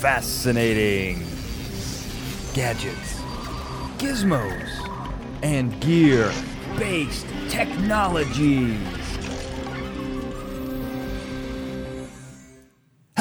fascinating gadgets, gizmos, and gear based technologies.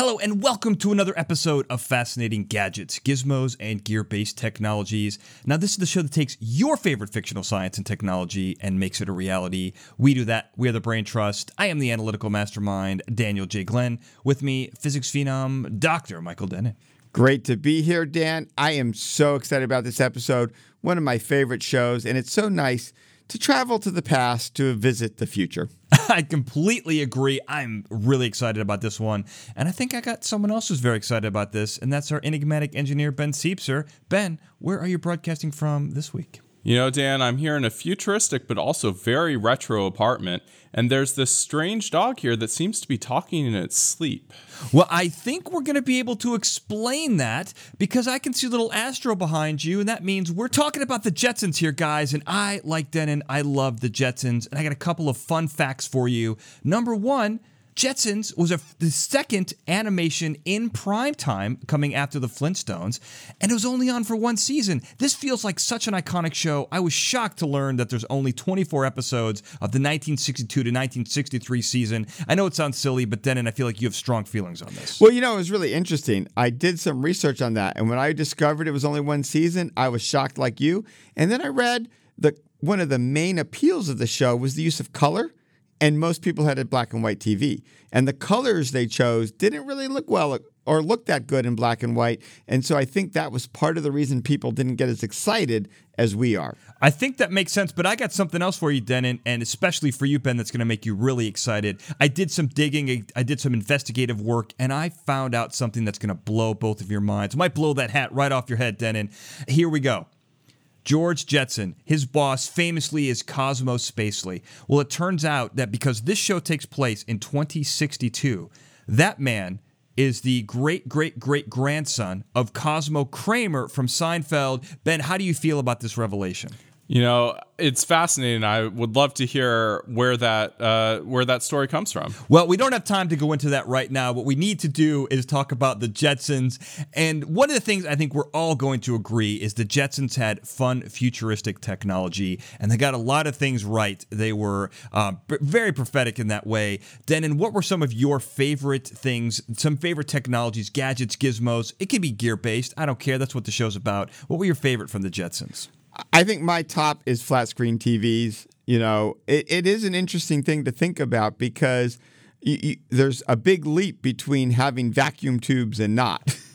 Hello, and welcome to another episode of Fascinating Gadgets, Gizmos, and Gear Based Technologies. Now, this is the show that takes your favorite fictional science and technology and makes it a reality. We do that. We are the Brain Trust. I am the analytical mastermind, Daniel J. Glenn. With me, physics phenom, Dr. Michael Dennett. Great to be here, Dan. I am so excited about this episode. One of my favorite shows, and it's so nice to travel to the past to visit the future. I completely agree. I'm really excited about this one. And I think I got someone else who's very excited about this, and that's our enigmatic engineer, Ben Siepser. Ben, where are you broadcasting from this week? You know, Dan, I'm here in a futuristic but also very retro apartment, and there's this strange dog here that seems to be talking in its sleep. Well, I think we're going to be able to explain that because I can see little Astro behind you, and that means we're talking about the Jetsons here, guys. And I, like Denon, I love the Jetsons, and I got a couple of fun facts for you. Number one, Jetsons was a, the second animation in prime time coming after the Flintstones, and it was only on for one season. This feels like such an iconic show. I was shocked to learn that there's only 24 episodes of the 1962 to 1963 season. I know it sounds silly, but Denon, I feel like you have strong feelings on this. Well, you know, it was really interesting. I did some research on that, and when I discovered it was only one season, I was shocked like you. And then I read that one of the main appeals of the show was the use of color and most people had a black and white TV. And the colors they chose didn't really look well or look that good in black and white. And so I think that was part of the reason people didn't get as excited as we are. I think that makes sense, but I got something else for you, Denon, and especially for you, Ben, that's going to make you really excited. I did some digging, I did some investigative work, and I found out something that's going to blow both of your minds. Might blow that hat right off your head, Denon. Here we go. George Jetson, his boss famously is Cosmo Spacely. Well, it turns out that because this show takes place in 2062, that man is the great great great grandson of Cosmo Kramer from Seinfeld. Ben, how do you feel about this revelation? You know, it's fascinating. I would love to hear where that uh, where that story comes from. Well, we don't have time to go into that right now. What we need to do is talk about the Jetsons. And one of the things I think we're all going to agree is the Jetsons had fun, futuristic technology, and they got a lot of things right. They were uh, very prophetic in that way. Denon, what were some of your favorite things? Some favorite technologies, gadgets, gizmos? It can be gear based. I don't care. That's what the show's about. What were your favorite from the Jetsons? I think my top is flat screen TVs. You know, it, it is an interesting thing to think about because you, you, there's a big leap between having vacuum tubes and not.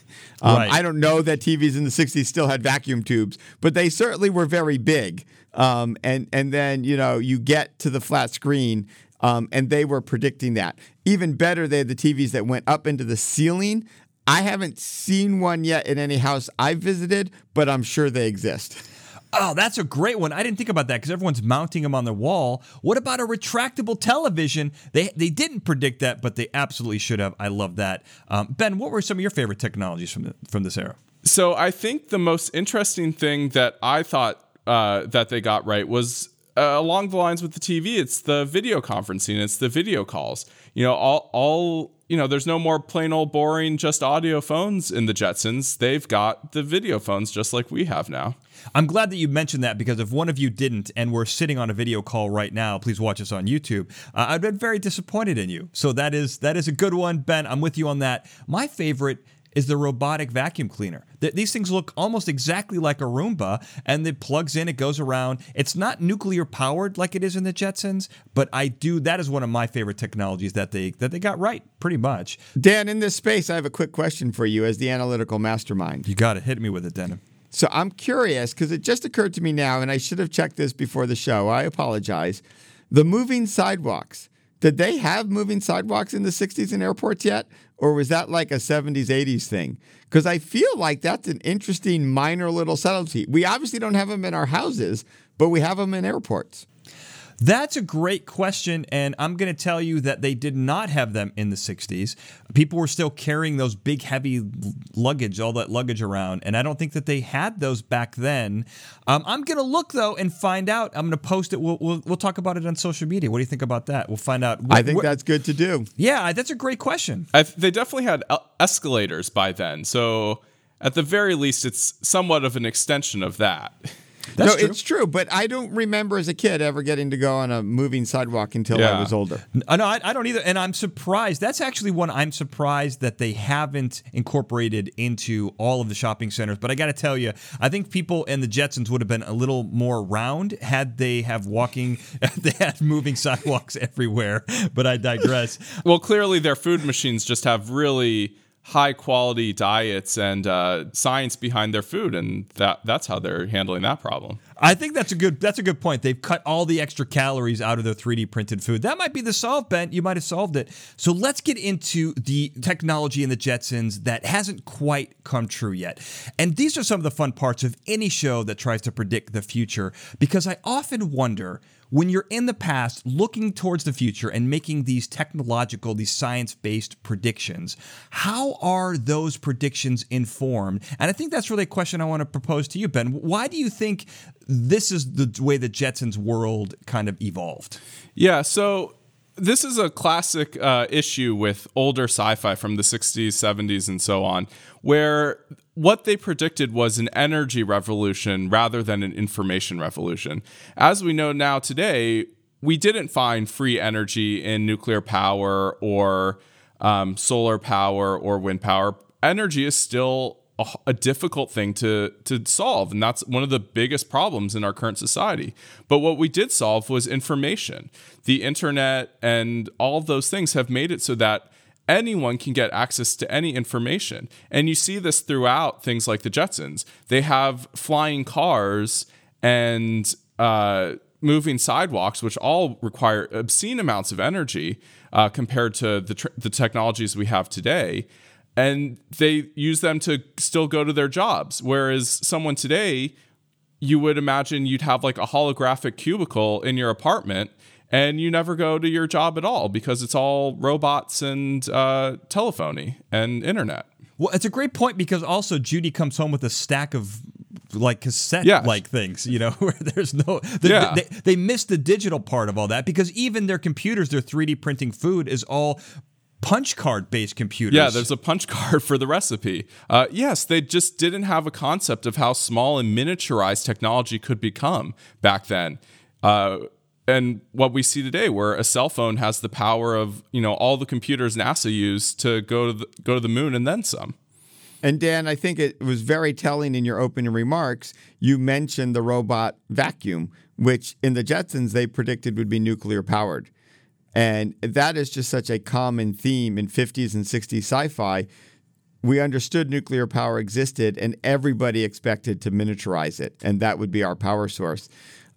Um, right. I don't know that TVs in the 60s still had vacuum tubes, but they certainly were very big. Um, and, and then, you know, you get to the flat screen, um, and they were predicting that. Even better, they had the TVs that went up into the ceiling. I haven't seen one yet in any house I've visited, but I'm sure they exist. Oh, that's a great one. I didn't think about that because everyone's mounting them on their wall. What about a retractable television? They they didn't predict that, but they absolutely should have. I love that. Um, ben, what were some of your favorite technologies from the, from this era? So I think the most interesting thing that I thought uh, that they got right was uh, along the lines with the TV. It's the video conferencing. It's the video calls. You know, all all you know, there's no more plain old boring just audio phones in the Jetsons. They've got the video phones just like we have now. I'm glad that you mentioned that because if one of you didn't and we're sitting on a video call right now, please watch us on YouTube. Uh, I've been very disappointed in you. So that is that is a good one, Ben. I'm with you on that. My favorite is the robotic vacuum cleaner. these things look almost exactly like a Roomba, and it plugs in, it goes around. It's not nuclear powered like it is in the Jetsons, but I do. That is one of my favorite technologies that they that they got right, pretty much. Dan, in this space, I have a quick question for you as the analytical mastermind. You got to hit me with it, Denon. So I'm curious because it just occurred to me now, and I should have checked this before the show. I apologize. The moving sidewalks. Did they have moving sidewalks in the 60s in airports yet? Or was that like a 70s, 80s thing? Because I feel like that's an interesting minor little subtlety. We obviously don't have them in our houses, but we have them in airports. That's a great question, and I'm going to tell you that they did not have them in the 60s. People were still carrying those big, heavy luggage, all that luggage around, and I don't think that they had those back then. Um, I'm going to look though and find out. I'm going to post it. We'll, we'll, we'll talk about it on social media. What do you think about that? We'll find out. I think that's good to do. Yeah, that's a great question. I, they definitely had escalators by then, so at the very least, it's somewhat of an extension of that. That's no, true. it's true, but I don't remember as a kid ever getting to go on a moving sidewalk until yeah. I was older. Uh, no, I, I, don't either, and I'm surprised. That's actually one I'm surprised that they haven't incorporated into all of the shopping centers. But I got to tell you, I think people and the Jetsons would have been a little more round had they have walking, they had moving sidewalks everywhere. But I digress. well, clearly their food machines just have really high quality diets and uh, science behind their food, and that that's how they're handling that problem. I think that's a good that's a good point. They've cut all the extra calories out of their 3D printed food. That might be the solve, Ben. You might have solved it. So let's get into the technology in the Jetsons that hasn't quite come true yet. And these are some of the fun parts of any show that tries to predict the future because I often wonder when you're in the past looking towards the future and making these technological, these science based predictions, how are those predictions informed? And I think that's really a question I want to propose to you, Ben. Why do you think this is the way the Jetsons world kind of evolved? Yeah, so this is a classic uh, issue with older sci-fi from the 60s 70s and so on where what they predicted was an energy revolution rather than an information revolution as we know now today we didn't find free energy in nuclear power or um, solar power or wind power energy is still a, a, difficult thing to to solve. And that's one of the biggest problems in our current society. But what we did solve was information. The internet and all those things have made it so that anyone can get access to any information. And you see this throughout things like the jetsons. They have flying cars and uh, moving sidewalks which all require obscene amounts of energy uh, compared to the, tr- the technologies we have today and they use them to still go to their jobs. Whereas someone today, you would imagine you'd have like a holographic cubicle in your apartment and you never go to your job at all because it's all robots and uh, telephony and internet. Well, it's a great point because also Judy comes home with a stack of like cassette like things, you know, where there's no, yeah. they, they missed the digital part of all that because even their computers, their 3D printing food is all punch card based computers. Yeah, there's a punch card for the recipe. Uh, yes, they just didn't have a concept of how small and miniaturized technology could become back then. Uh, and what we see today, where a cell phone has the power of you know all the computers NASA used to go to the, go to the moon and then some. And Dan, I think it was very telling in your opening remarks. You mentioned the robot vacuum, which in the Jetsons they predicted would be nuclear powered. And that is just such a common theme in 50s and 60s sci fi. We understood nuclear power existed and everybody expected to miniaturize it, and that would be our power source.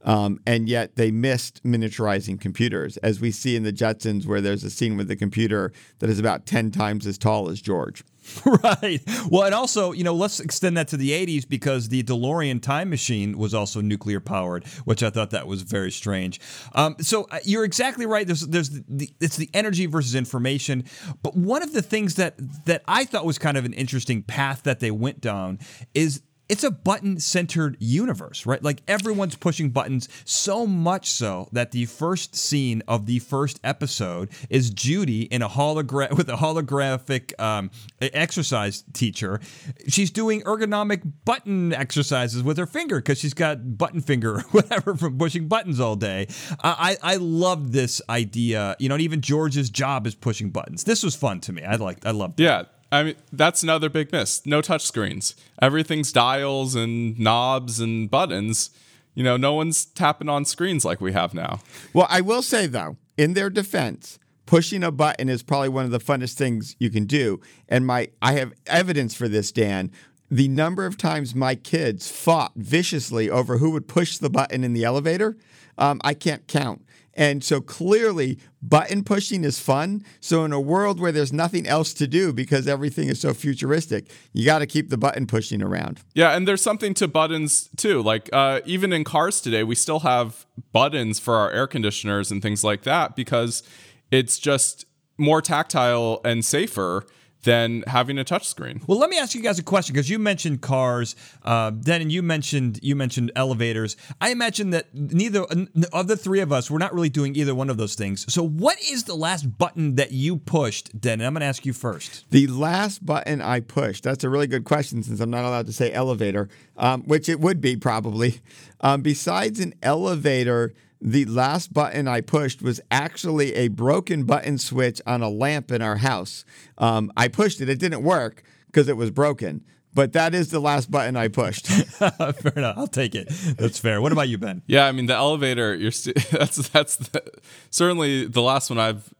Um, and yet they missed miniaturizing computers, as we see in the Jetsons, where there's a scene with a computer that is about 10 times as tall as George. right. Well, and also, you know, let's extend that to the 80s because the DeLorean time machine was also nuclear powered, which I thought that was very strange. Um, so uh, you're exactly right. There's, there's the, it's the energy versus information. But one of the things that that I thought was kind of an interesting path that they went down is it's a button centered universe, right? Like everyone's pushing buttons so much so that the first scene of the first episode is Judy in a hologram with a holographic um, exercise teacher. She's doing ergonomic button exercises with her finger because she's got button finger or whatever from pushing buttons all day. I I love this idea. You know, And even George's job is pushing buttons. This was fun to me. I liked. I loved. It. Yeah. I mean, that's another big miss. No touch screens. Everything's dials and knobs and buttons. You know, no one's tapping on screens like we have now. Well, I will say though, in their defense, pushing a button is probably one of the funnest things you can do. And my I have evidence for this, Dan. The number of times my kids fought viciously over who would push the button in the elevator, um, I can't count. And so clearly, button pushing is fun. So, in a world where there's nothing else to do because everything is so futuristic, you got to keep the button pushing around. Yeah, and there's something to buttons too. Like uh, even in cars today, we still have buttons for our air conditioners and things like that because it's just more tactile and safer than having a touchscreen. Well, let me ask you guys a question because you mentioned cars, uh, then you mentioned you mentioned elevators. I imagine that neither of the three of us we're not really doing either one of those things. So, what is the last button that you pushed, Den? I'm going to ask you first. The last button I pushed. That's a really good question since I'm not allowed to say elevator, um, which it would be probably. Um, besides an elevator the last button I pushed was actually a broken button switch on a lamp in our house. Um, I pushed it, it didn't work because it was broken. But that is the last button I pushed. fair enough. I'll take it. That's fair. What about you, Ben? Yeah, I mean the elevator. You're st- that's that's the, certainly the last one I've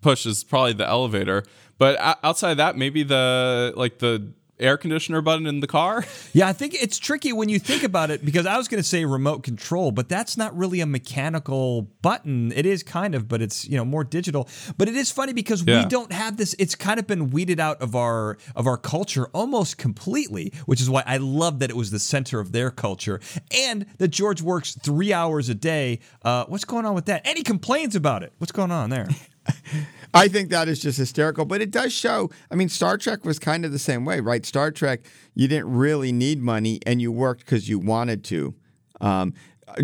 pushed is probably the elevator. But outside of that, maybe the like the air conditioner button in the car? Yeah, I think it's tricky when you think about it because I was going to say remote control, but that's not really a mechanical button. It is kind of, but it's, you know, more digital. But it is funny because yeah. we don't have this it's kind of been weeded out of our of our culture almost completely, which is why I love that it was the center of their culture and that George works 3 hours a day. Uh, what's going on with that? And he complains about it. What's going on there? I think that is just hysterical, but it does show. I mean, Star Trek was kind of the same way, right? Star Trek, you didn't really need money and you worked because you wanted to. Um,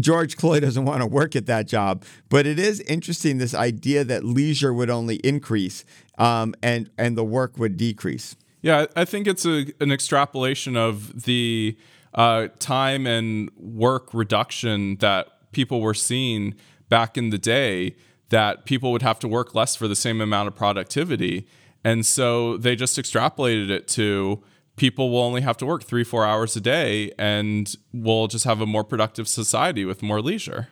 George Clooney doesn't want to work at that job, but it is interesting this idea that leisure would only increase um, and and the work would decrease. Yeah, I think it's a, an extrapolation of the uh, time and work reduction that people were seeing back in the day that people would have to work less for the same amount of productivity. And so they just extrapolated it to people will only have to work three, four hours a day and we'll just have a more productive society with more leisure.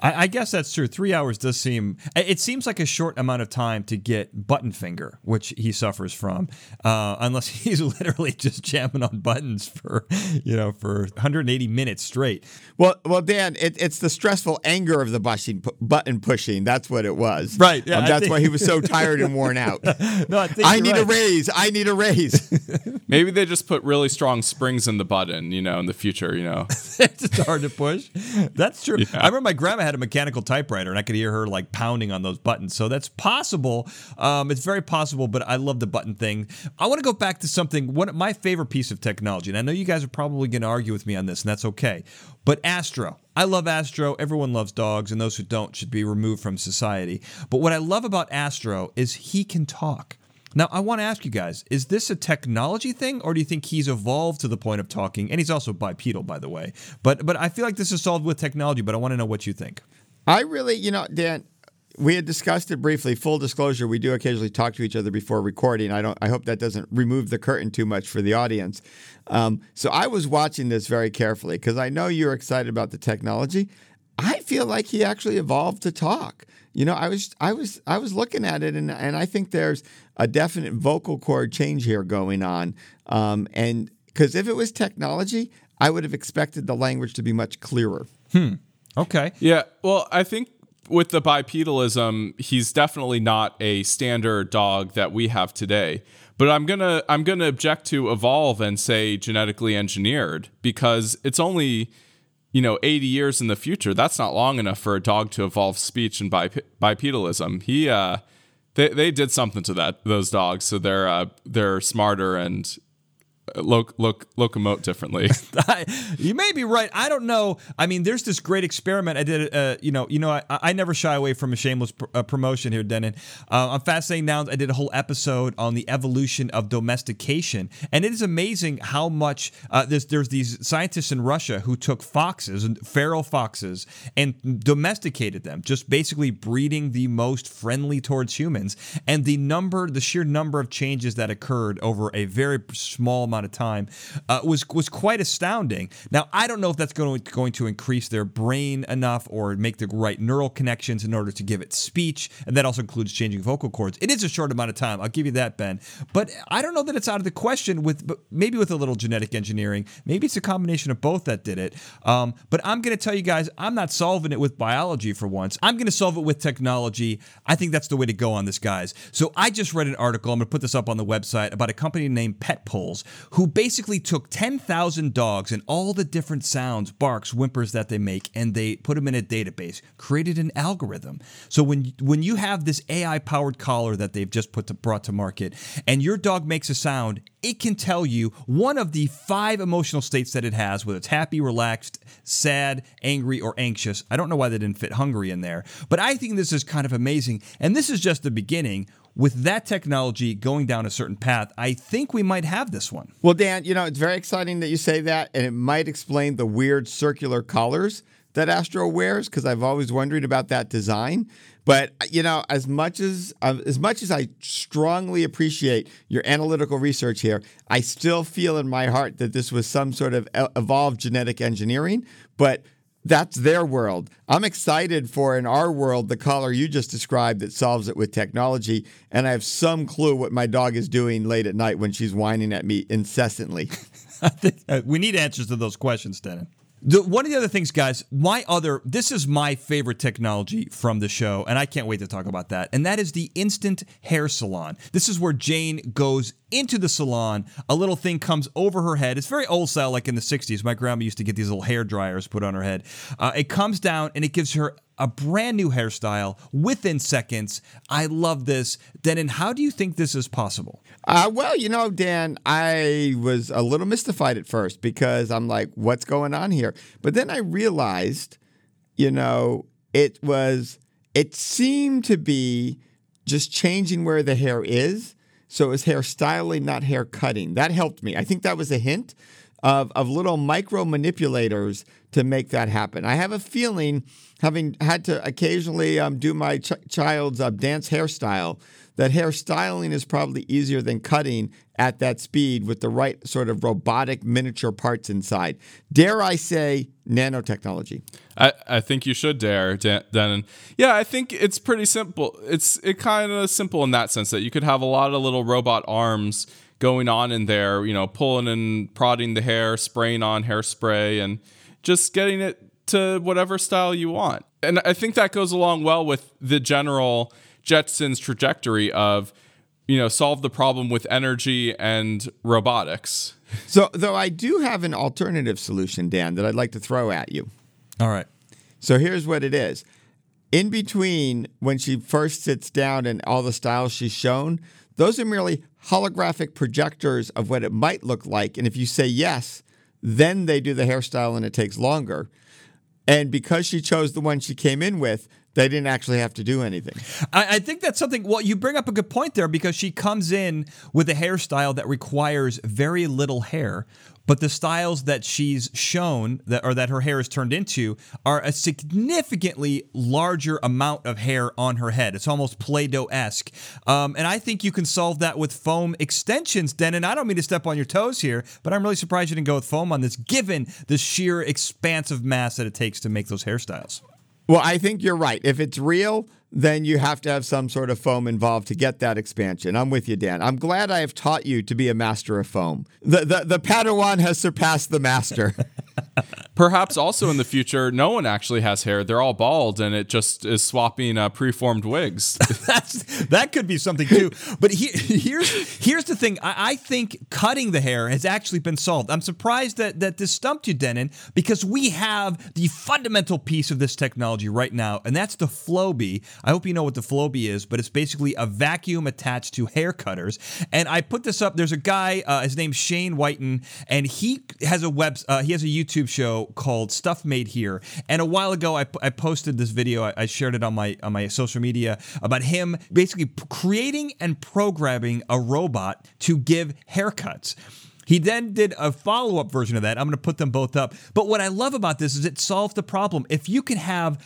I, I, guess that's true. Three hours does seem. It seems like a short amount of time to get button finger, which he suffers from, uh, unless he's literally just jamming on buttons for, you know, for 180 minutes straight. Well, well, Dan, it, it's the stressful anger of the button button pushing. That's what it was. Right. Yeah, um, that's think... why he was so tired and worn out. no, I, I need right. a raise. I need a raise. Maybe they just put really strong springs in the button. You know, in the future. You know, it's hard to push. That's true. Yeah. I remember my grandma had a mechanical typewriter, and I could hear her like pounding on those buttons. So that's possible. Um, it's very possible, but I love the button thing. I want to go back to something. One my favorite piece of technology, and I know you guys are probably going to argue with me on this, and that's okay. But Astro, I love Astro. Everyone loves dogs, and those who don't should be removed from society. But what I love about Astro is he can talk. Now, I want to ask you guys is this a technology thing, or do you think he's evolved to the point of talking? And he's also bipedal, by the way. But, but I feel like this is solved with technology, but I want to know what you think. I really, you know, Dan, we had discussed it briefly. Full disclosure, we do occasionally talk to each other before recording. I don't. I hope that doesn't remove the curtain too much for the audience. Um, so I was watching this very carefully because I know you're excited about the technology. I feel like he actually evolved to talk. You know, I was I was I was looking at it and and I think there's a definite vocal cord change here going on. Um, and because if it was technology, I would have expected the language to be much clearer. Hmm. Okay. Yeah. Well, I think with the bipedalism, he's definitely not a standard dog that we have today. But I'm gonna I'm gonna object to evolve and say genetically engineered because it's only you know 80 years in the future. That's not long enough for a dog to evolve speech and bipedalism. He uh, they they did something to that those dogs, so they're uh, they're smarter and look look locomote differently. you may be right. I don't know. I mean, there's this great experiment I did. Uh, you know, you know, I, I never shy away from a shameless pr- uh, promotion here, Denon. Uh, on Fascinating Nouns, I did a whole episode on the evolution of domestication, and it is amazing how much uh, there's there's these scientists in Russia who took foxes and feral foxes and domesticated them, just basically breeding the most friendly towards humans, and the number, the sheer number of changes that occurred over a very small amount amount of time uh, was was quite astounding. Now I don't know if that's going to, going to increase their brain enough or make the right neural connections in order to give it speech, and that also includes changing vocal cords. It is a short amount of time. I'll give you that, Ben. But I don't know that it's out of the question with maybe with a little genetic engineering. Maybe it's a combination of both that did it. Um, but I'm going to tell you guys, I'm not solving it with biology for once. I'm going to solve it with technology. I think that's the way to go on this, guys. So I just read an article. I'm going to put this up on the website about a company named PetPulse who basically took 10,000 dogs and all the different sounds, barks, whimpers that they make, and they put them in a database, created an algorithm. So when when you have this AI powered collar that they've just put to, brought to market, and your dog makes a sound, it can tell you one of the five emotional states that it has, whether it's happy, relaxed, sad, angry, or anxious. I don't know why they didn't fit hungry in there, but I think this is kind of amazing. And this is just the beginning. With that technology going down a certain path, I think we might have this one. Well, Dan, you know, it's very exciting that you say that, and it might explain the weird circular collars that Astro wears because I've always wondered about that design. But you know, as much as uh, as much as I strongly appreciate your analytical research here, I still feel in my heart that this was some sort of evolved genetic engineering. But that's their world. I'm excited for in our world the collar you just described that solves it with technology, and I have some clue what my dog is doing late at night when she's whining at me incessantly. Uh, we need answers to those questions, Denon. The, one of the other things, guys, my other, this is my favorite technology from the show, and I can't wait to talk about that. And that is the instant hair salon. This is where Jane goes into the salon. A little thing comes over her head. It's very old style, like in the 60s. My grandma used to get these little hair dryers put on her head. Uh, it comes down and it gives her a brand new hairstyle within seconds. I love this. Denon, how do you think this is possible? Uh, well, you know, Dan, I was a little mystified at first because I'm like, what's going on here? But then I realized, you know, it was, it seemed to be just changing where the hair is. So it was hair styling, not hair cutting. That helped me. I think that was a hint of, of little micro manipulators to make that happen. I have a feeling, having had to occasionally um, do my ch- child's uh, dance hairstyle, that hairstyling is probably easier than cutting at that speed with the right sort of robotic miniature parts inside. Dare I say nanotechnology? I, I think you should dare, Dan. Yeah, I think it's pretty simple. It's it kind of simple in that sense that you could have a lot of little robot arms going on in there, you know, pulling and prodding the hair, spraying on hairspray, and just getting it to whatever style you want. And I think that goes along well with the general Jetsons trajectory of, you know, solve the problem with energy and robotics. So, though I do have an alternative solution, Dan, that I'd like to throw at you. All right. So here's what it is. In between when she first sits down and all the styles she's shown, those are merely holographic projectors of what it might look like. And if you say yes, then they do the hairstyle and it takes longer. And because she chose the one she came in with, they didn't actually have to do anything. I, I, think that's something. Well, you bring up a good point there because she comes in with a hairstyle that requires very little hair, but the styles that she's shown that or that her hair is turned into are a significantly larger amount of hair on her head. It's almost Play-Doh esque, um, and I think you can solve that with foam extensions. Denon, I don't mean to step on your toes here, but I'm really surprised you didn't go with foam on this, given the sheer expansive mass that it takes to make those hairstyles. Well, I think you're right. If it's real, then you have to have some sort of foam involved to get that expansion. I'm with you, Dan. I'm glad I have taught you to be a master of foam. The the, the Padawan has surpassed the master. Perhaps also in the future, no one actually has hair. They're all bald, and it just is swapping uh, preformed wigs. That's that could be something too. But he, here's here's the thing. I, I, think cutting the hair has actually been solved. I'm surprised that that this stumped you, Denon, because we have the fundamental piece of this technology right now, and that's the Flowbee. I hope you know what the Flowbee is, but it's basically a vacuum attached to hair cutters. And I put this up. There's a guy. Uh, his name's Shane Wighton, and he has a web. Uh, he has a YouTube show called Stuff Made Here. And a while ago, I, I posted this video. I, I shared it on my on my social media about him basically p- creating and programming a robot to give haircuts. He then did a follow up version of that. I'm going to put them both up. But what I love about this is it solves the problem. If you can have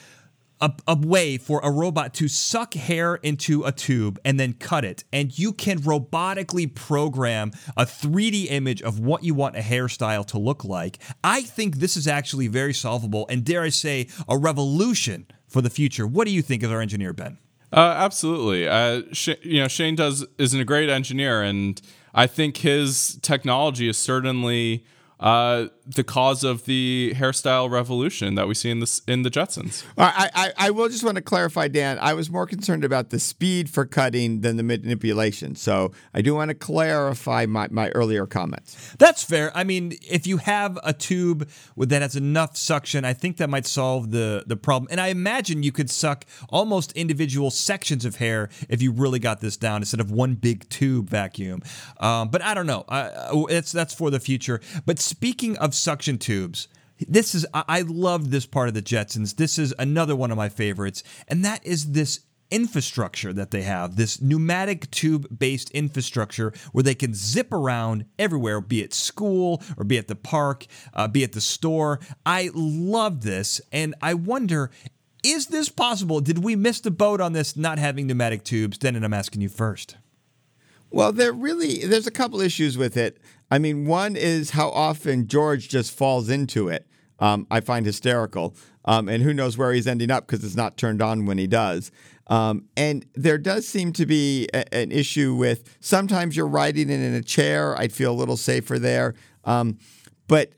a, a, way for a robot to suck hair into a tube and then cut it. And you can robotically program a 3D image of what you want a hairstyle to look like. I think this is actually very solvable and, dare I say, a revolution for the future. What do you think as our engineer, Ben? Uh, absolutely. Uh, Sh- you know, Shane does is a great engineer, and I think his technology is certainly uh, the cause of the hairstyle revolution that we see in this in the Jetsons. I, I, I will just want to clarify, Dan. I was more concerned about the speed for cutting than the manipulation. So I do want to clarify my, my earlier comments. That's fair. I mean, if you have a tube that has enough suction, I think that might solve the the problem. And I imagine you could suck almost individual sections of hair if you really got this down instead of one big tube vacuum. Um, but I don't know. I, it's that's for the future. But speaking of suction tubes, this is I love this part of the Jetsons. This is another one of my favorites, and that is this infrastructure that they have this pneumatic tube based infrastructure where they can zip around everywhere, be it school or be at the park, uh, be at the store. I love this, and I wonder. Is this possible? Did we miss the boat on this not having pneumatic tubes? Then, and I'm asking you first. Well, there really there's a couple issues with it. I mean, one is how often George just falls into it. Um, I find hysterical, um, and who knows where he's ending up because it's not turned on when he does. Um, and there does seem to be a, an issue with sometimes you're riding in, in a chair. I'd feel a little safer there, um, but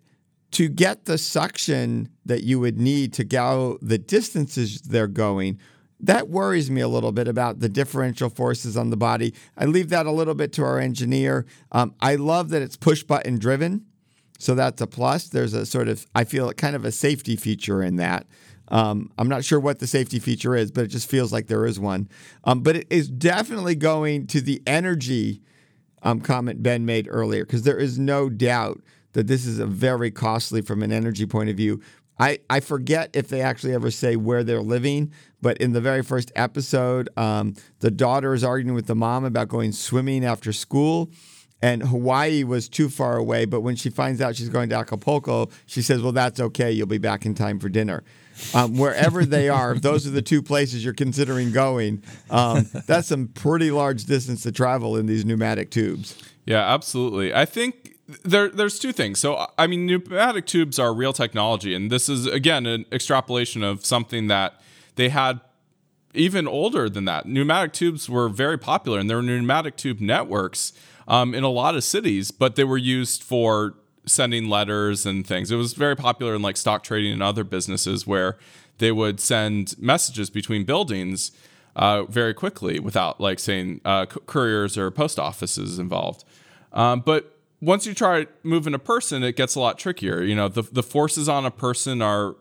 to get the suction that you would need to go the distances they're going that worries me a little bit about the differential forces on the body. I leave that a little bit to our engineer. Um, I love that it's push button driven, so that's a plus. There's a sort of, I feel kind of a safety feature in that. Um, I'm not sure what the safety feature is, but it just feels like there is one. Um, but it is definitely going to the energy um, comment Ben made earlier, because there is no doubt that this is a very costly from an energy point of view. I, I forget if they actually ever say where they're living, but in the very first episode, um, the daughter is arguing with the mom about going swimming after school. And Hawaii was too far away, but when she finds out she's going to Acapulco, she says, Well, that's okay. You'll be back in time for dinner. Um, wherever they are, if those are the two places you're considering going, um, that's some pretty large distance to travel in these pneumatic tubes. Yeah, absolutely. I think there, there's two things. So, I mean, pneumatic tubes are real technology, and this is again an extrapolation of something that they had even older than that. Pneumatic tubes were very popular, and there were pneumatic tube networks um, in a lot of cities, but they were used for sending letters and things. It was very popular in like stock trading and other businesses where they would send messages between buildings uh, very quickly without like saying uh, couriers or post offices involved. Um, but once you try moving a person, it gets a lot trickier. You know, the the forces on a person are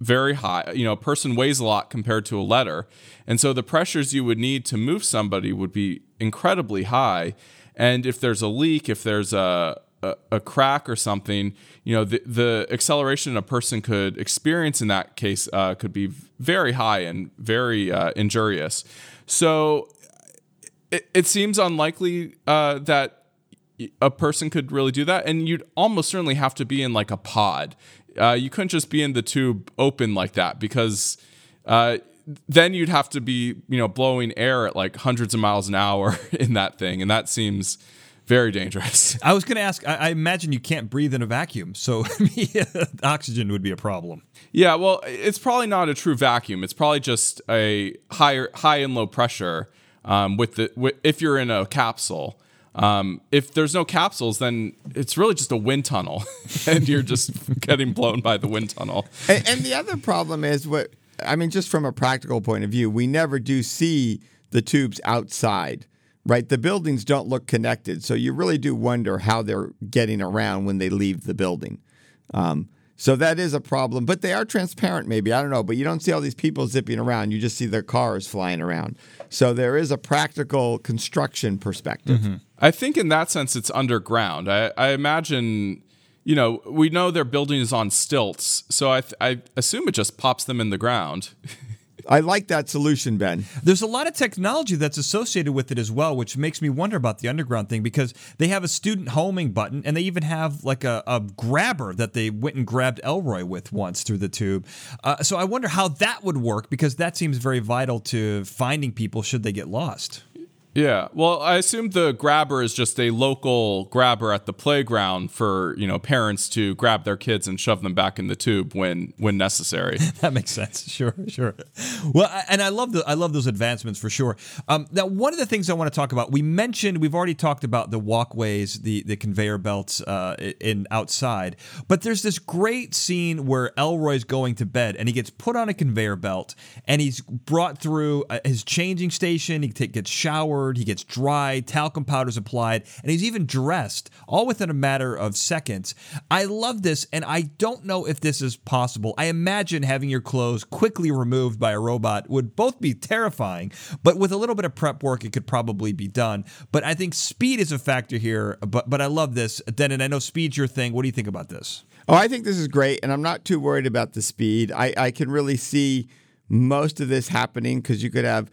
very high. You know, a person weighs a lot compared to a letter. And so the pressures you would need to move somebody would be incredibly high. And if there's a leak, if there's a a, a crack or something, you know, the, the acceleration a person could experience in that case uh, could be very high and very uh, injurious. So it, it seems unlikely uh, that a person could really do that, and you'd almost certainly have to be in like a pod. Uh, you couldn't just be in the tube open like that because uh, then you'd have to be you know blowing air at like hundreds of miles an hour in that thing, and that seems very dangerous. I was going to ask. I, I, imagine you can't breathe in a vacuum, so oxygen would be a problem. Yeah, well, it's probably not a true vacuum. It's probably just a higher, high and low pressure um, with the if you're in a capsule. Um, if there's no capsules, then it's really just a wind tunnel, and you're just getting blown by the wind tunnel. And, and, the other problem is what I mean, just from a practical point of view, we never do see the tubes outside, right? The buildings don't look connected, so you really do wonder how they're getting around when they leave the building. Um, so that is a problem, but they are transparent, maybe. I don't know, but you don't see all these people zipping around. You just see their cars flying around. So there is a practical construction perspective. Mm-hmm. I think in that sense, it's underground. I, I, imagine, you know, we know their building is on stilts. So I, I assume it just pops them in the ground. I like that solution, Ben. There's a lot of technology that's associated with it as well, which makes me wonder about the underground thing because they have a student homing button and they even have like a, a grabber that they went and grabbed Elroy with once through the tube. Uh, so I wonder how that would work because that seems very vital to finding people should they get lost. Yeah. Well, I assume the grabber is just a local grabber at the playground for, you know, parents to grab their kids and shove them back in the tube when when necessary. that makes sense. Sure, sure. Well, and I love the I love those advancements for sure. Um, now, one of the things I want to talk about, we mentioned we've already talked about the walkways, the the conveyor belts uh, in outside, but there's this great scene where Elroy's going to bed and he gets put on a conveyor belt and he's brought through uh, his changing station. He gets showered, he gets dry, talcum powder's applied, and he's even dressed, all within a matter of seconds. I love this, and I don't know if this is possible. I imagine having your clothes quickly removed by a robot would both be terrifying, but with a little bit of prep work, it could probably be done. But I think speed is a factor here. But but I love this, Den, and I know speed's your thing. What do you think about this? Oh, I think this is great, and I'm not too worried about the speed. I, I can really see most of this happening because you could have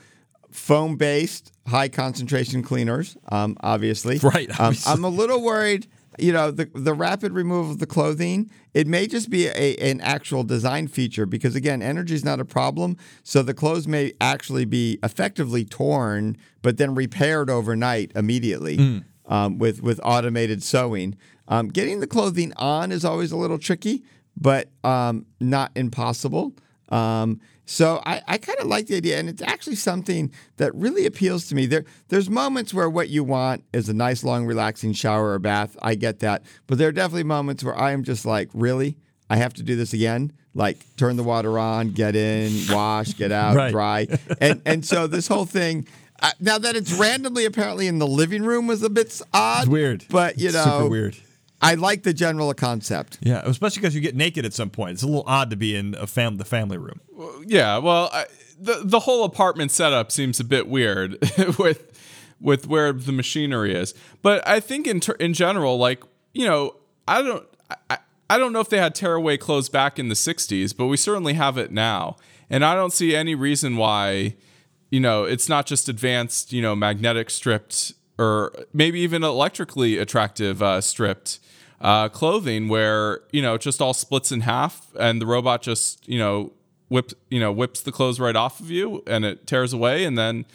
foam based high concentration cleaners, um, obviously. Right. Um, I'm a little worried. You know, the the rapid removal of the clothing, it may just be a, an actual design feature because again, energy is not a problem. So the clothes may actually be effectively torn, but then repaired overnight immediately mm. um, with with automated sewing. Um, getting the clothing on is always a little tricky, but um, not impossible. Um, so I, I kind of like the idea, and it's actually something that really appeals to me. There, there's moments where what you want is a nice, long, relaxing shower or bath. I get that, but there are definitely moments where I am just like, really, I have to do this again. Like turn the water on, get in, wash, get out, right. dry, and and so this whole thing. Uh, now that it's randomly apparently in the living room was a bit odd. It's weird, but you it's know, super weird. I like the general concept. Yeah, especially because you get naked at some point. It's a little odd to be in a fam- the family room. Yeah, well, I, the the whole apartment setup seems a bit weird with with where the machinery is. But I think in ter- in general, like you know, I don't I, I don't know if they had tearaway clothes back in the '60s, but we certainly have it now, and I don't see any reason why you know it's not just advanced you know magnetic stripped or maybe even electrically attractive uh, stripped uh, clothing where you know it just all splits in half and the robot just you know whips you know whips the clothes right off of you and it tears away and then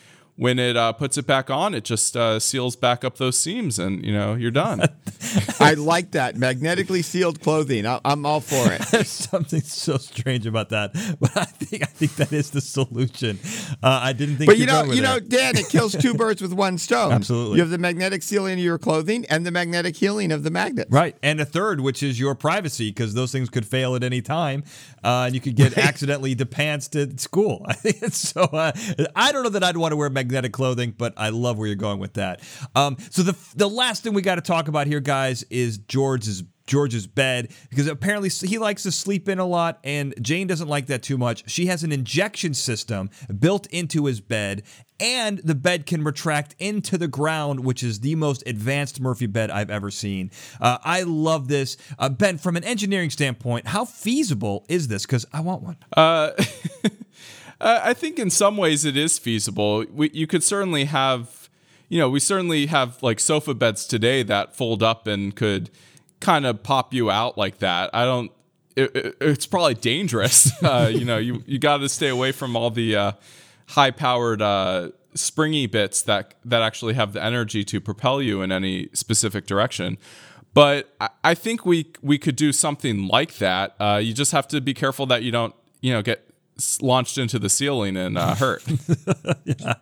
when it uh, puts it back on, it just uh, seals back up those seams, and you know you're done. I like that magnetically sealed clothing. I- am all for it. There's something so strange about that, but I think I think that is the solution. Uh, I didn't think. But you know, you know, Dan, it kills two birds with one stone. Absolutely. You have the magnetic sealing of your clothing and the magnetic healing of the magnet. Right, and a third, which is your privacy, because those things could fail at any time, uh, and you could get accidentally depantsed at school. I think it's so. Uh, I don't know that I'd want to wear magnetic magnetic clothing, but I love where you're going with that. Um, so the the last thing we got to talk about here, guys, is George's George's bed because apparently he likes to sleep in a lot and Jane doesn't like that too much. She has an injection system built into his bed and the bed can retract into the ground, which is the most advanced Murphy bed I've ever seen. Uh, I love this. Uh, ben, from an engineering standpoint, how feasible is this? Because I want one. Uh, Uh, I think in some ways it is feasible. We, you could certainly have, you know, we certainly have like sofa beds today that fold up and could kind of pop you out like that. I don't. It, it, it's probably dangerous. Uh, you know, you you got to stay away from all the uh, high powered uh, springy bits that that actually have the energy to propel you in any specific direction. But I, I think we we could do something like that. Uh, you just have to be careful that you don't you know get launched into the ceiling and uh, hurt. yeah,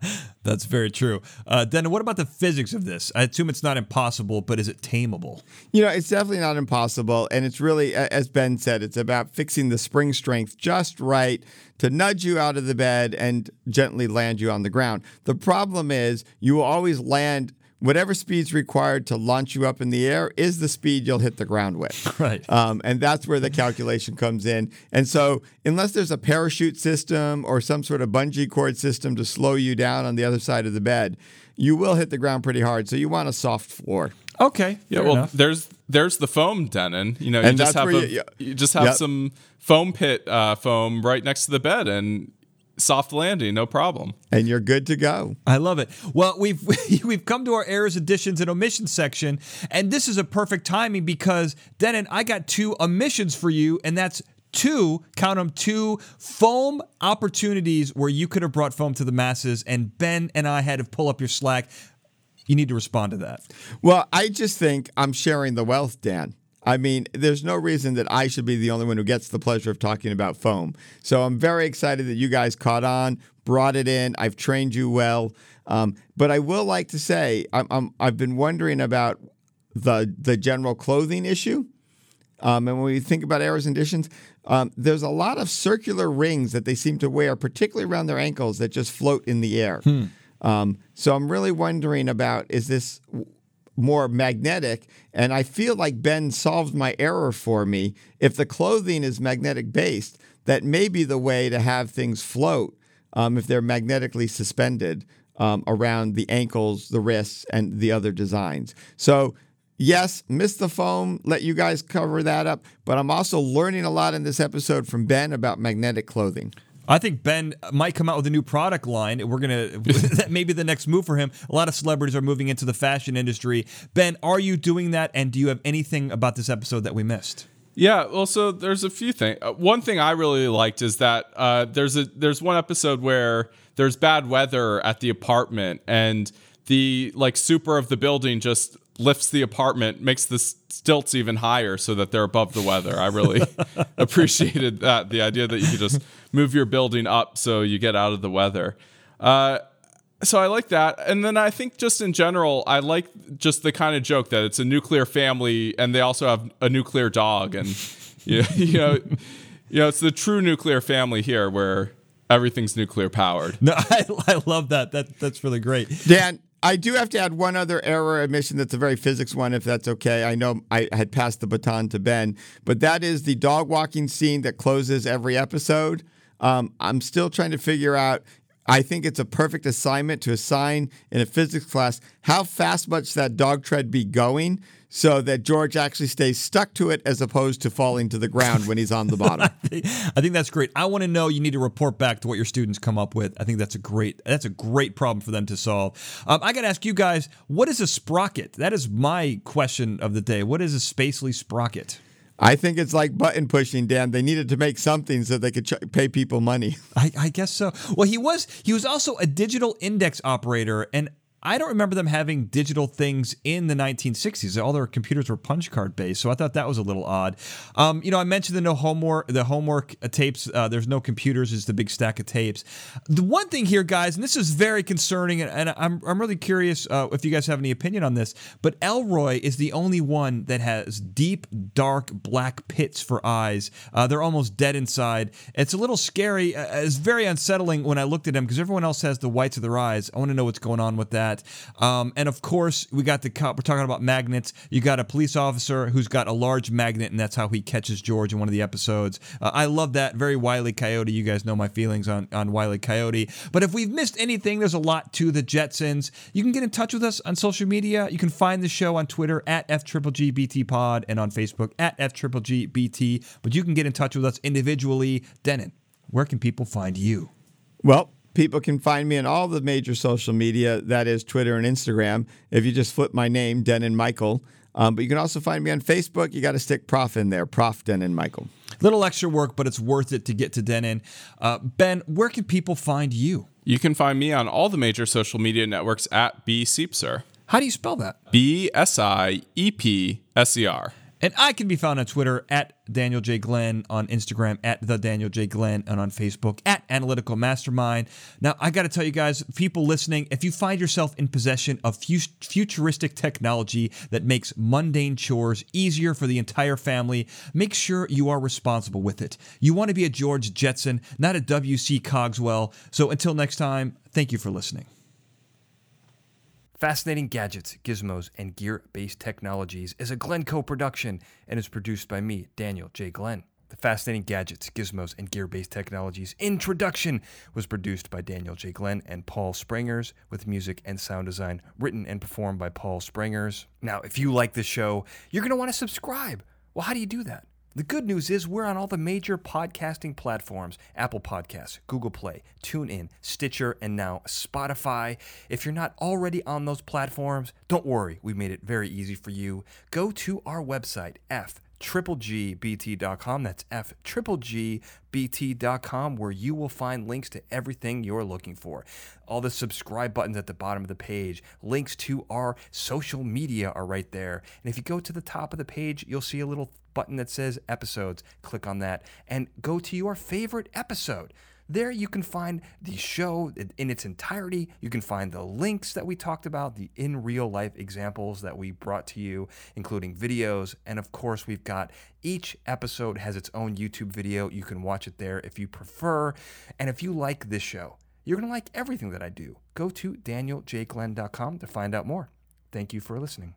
that's very true. Uh, then, what about the physics of this? I assume it's not impossible, but is it tameable? You know, it's definitely not impossible, and it's really, as Ben said, it's about fixing the spring strength just right to nudge you out of the bed and gently land you on the ground. The problem is, you will always land whatever speed's required to launch you up in the air is the speed you'll hit the ground with. Right. Um, and that's where the calculation comes in. And so, unless there's a parachute system or some sort of bungee cord system to slow you down on the other side of the bed, you will hit the ground pretty hard. So, you want a soft floor. Okay. Yeah. Well, enough. there's there's the foam, Denon. You know, you And just have where a, you- you just have Yep. some foam pit uh, foam right next to the bed, and soft landing, no problem. And you're good to go. I love it. Well, we've we've come to our errors, additions, and omissions section, and this is a perfect timing because Denon, I got two omissions for you, and that's two, count them, two foam opportunities where you could have brought foam to the masses, and Ben and I had to pull up your slack. You need to respond to that. Well, I just think I'm sharing the wealth, Dan. I mean, there's no reason that I should be the only one who gets the pleasure of talking about foam. So I'm very excited that you guys caught on, brought it in. I've trained you well. Um, but I will like to say, I'm, i have been wondering about the the general clothing issue. Um, and when we think about errors and additions, um, there's a lot of circular rings that they seem to wear, particularly around their ankles, that just float in the air. Hmm. Um, so I'm really wondering about is this more magnetic? And I feel like Ben solved my error for me. If the clothing is magnetic based, that may be the way to have things float um, if they're magnetically suspended um, around the ankles, the wrists, and the other designs. So yes, missed the foam, let you guys cover that up. But I'm also learning a lot in this episode from Ben about magnetic clothing. I think Ben might come out with a new product line. We're gonna that may be the next move for him. A lot of celebrities are moving into the fashion industry. Ben, are you doing that? And do you have anything about this episode that we missed? Yeah, well, so there's a few things. Uh, one thing I really liked is that uh, there's a there's one episode where there's bad weather at the apartment, and the like super of the building just lifts the apartment, makes the stilts even higher so that they're above the weather. I really appreciated that. The idea that you could just move your building up so you get out of the weather. Uh, so I like that. And then I think just in general, I like just the kind of joke that it's a nuclear family and they also have a nuclear dog. And, you know, you know, you know it's the true nuclear family here where everything's nuclear powered. No, I, I love that. That That's really great. Dan, I do have to add one other error admission that's a very physics one, if that's okay. I know I had passed the baton to Ben, but that is the dog walking scene that closes every episode. Um, I'm still trying to figure out. I think it's a perfect assignment to assign in a physics class how fast much that dog tread be going so that George actually stays stuck to it as opposed to falling to the ground when he's on the bottom. I think that's great. I want to know. You need to report back to what your students come up with. I think that's a great that's a great problem for them to solve. Um, I got to ask you guys, what is a sprocket? That is my question of the day. What is a Spacely sprocket? I think it's like button pushing, Dan. They needed to make something so they could ch- pay people money. I, I, guess so. Well, he was he was also a digital index operator, and I don't remember them having digital things in the 1960s. All their computers were punch card based, so I thought that was a little odd. Um, you know, I mentioned the no homework, the homework uh, tapes. Uh, there's no computers; it's the big stack of tapes. The one thing here, guys, and this is very concerning, and, and I'm I'm really curious uh, if you guys have any opinion on this. But Elroy is the only one that has deep, dark black pits for eyes. Uh, they're almost dead inside. It's a little scary. Uh, it's very unsettling when I looked at him because everyone else has the whites of their eyes. I want to know what's going on with that that. Um, and of course, we got the cop. We're talking about magnets. You got a police officer who's got a large magnet, and that's how he catches George in one of the episodes. Uh, I love that. Very Wily Coyote. You guys know my feelings on on Wily Coyote. But if we've missed anything, there's a lot to the Jetsons. You can get in touch with us on social media. You can find the show on Twitter at FGGBT and on Facebook at FGGBT. But you can get in touch with us individually. Denon, where can people find you? Well, People can find me on all the major social media, that is Twitter and Instagram. If you just flip my name, Denon Michael. Um, but you can also find me on Facebook. You got to stick Prof in there, Prof Denon Michael. Little extra work, but it's worth it to get to Denon. Uh, ben, where can people find you? You can find me on all the major social media networks at B Siepser. How do you spell that? B S I E P S E R. And I can be found on Twitter at Daniel J. Glenn, on Instagram at the Daniel J. Glenn, and on Facebook at Analytical Mastermind. Now, I got to tell you guys, people listening, if you find yourself in possession of futuristic technology that makes mundane chores easier for the entire family, make sure you are responsible with it. You want to be a George Jetson, not a W.C. Cogswell. So until next time, thank you for listening. Fascinating Gadgets, Gizmos, and Gear Based Technologies is a Glencoe production and is produced by me, Daniel J. Glenn. The Fascinating Gadgets, Gizmos, and Gear Based Technologies introduction was produced by Daniel J. Glenn and Paul Springers, with music and sound design written and performed by Paul Springers. Now, if you like this show, you're going to want to subscribe. Well, how do you do that? The good news is we're on all the major podcasting platforms Apple Podcasts, Google Play, TuneIn, Stitcher, and now Spotify. If you're not already on those platforms, don't worry, we made it very easy for you. Go to our website, F tripplegbt.com. That's F bt.com where you will find links to everything you're looking for. All the subscribe buttons at the bottom of the page, links to our social media are right there. And if you go to the top of the page, you'll see a little button that says episodes. Click on that and go to your favorite episode. There you can find the show in its entirety. You can find the links that we talked about, the in real life examples that we brought to you, including videos. And of course, we've got each episode has its own YouTube video. You can watch it there if you prefer. And if you like this show, you're going to like everything that I do. Go to danieljglenn.com to find out more. Thank you for listening.